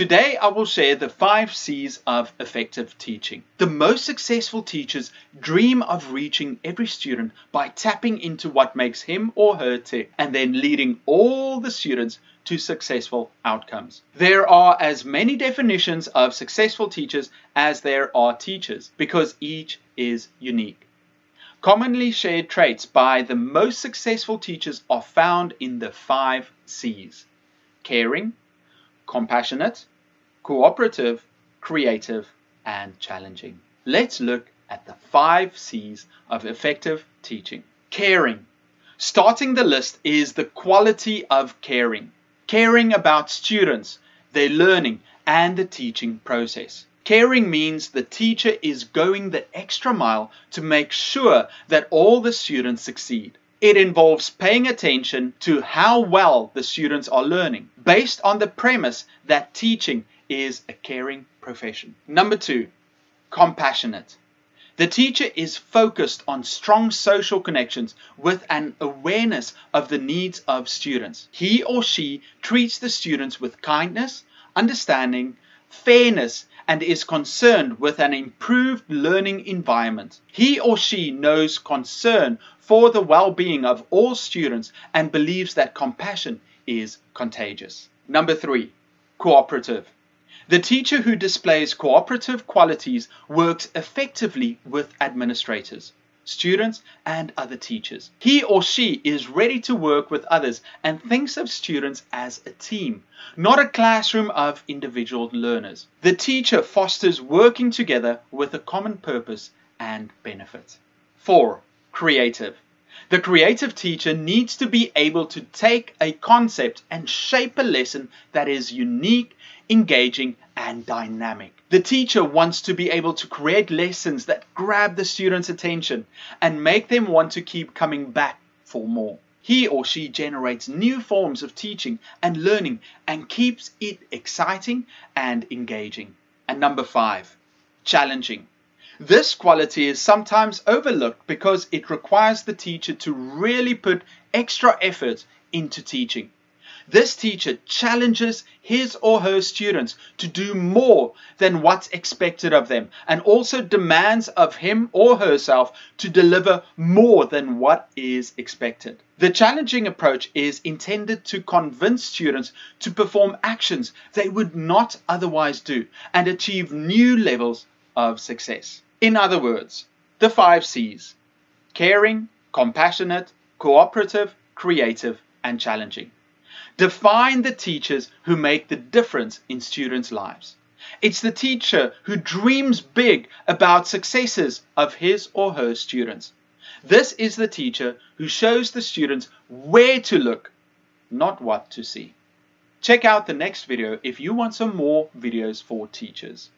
Today I will share the five C's of effective teaching. The most successful teachers dream of reaching every student by tapping into what makes him or her tick and then leading all the students to successful outcomes. There are as many definitions of successful teachers as there are teachers because each is unique. Commonly shared traits by the most successful teachers are found in the five C's caring, compassionate, cooperative, creative, and challenging. Let's look at the five C's of effective teaching. Caring. Starting the list is the quality of caring. Caring about students, their learning, and the teaching process. Caring means the teacher is going the extra mile to make sure that all the students succeed. It involves paying attention to how well the students are learning, based on the premise that teaching is a caring profession. Number two, compassionate. The teacher is focused on strong social connections with an awareness of the needs of students. He or she treats the students with kindness, understanding, fairness, and is concerned with an improved learning environment. He or she knows concern for the well being of all students and believes that compassion is contagious. Number three, cooperative. The teacher who displays cooperative qualities works effectively with administrators students, and other teachers. He or she is ready to work with others and thinks of students as a team, not a classroom of individual learners. The teacher fosters working together with a common purpose and benefit. 4. Creative. The creative teacher needs to be able to take a concept and shape a lesson that is unique, engaging, and dynamic. The teacher wants to be able to create lessons that grab the student's attention and make them want to keep coming back for more. He or she generates new forms of teaching and learning and keeps it exciting and engaging. And number five, challenging. This quality is sometimes overlooked because it requires the teacher to really put extra effort into teaching. This teacher challenges his or her students to do more than what's expected of them and also demands of him or herself to deliver more than what is expected. The challenging approach is intended to convince students to perform actions they would not otherwise do and achieve new levels of success. In other words, the five C's caring, compassionate, cooperative, creative, and challenging. Define the teachers who make the difference in students' lives. It's the teacher who dreams big about successes of his or her students. This is the teacher who shows the students where to look, not what to see. Check out the next video if you want some more videos for teachers.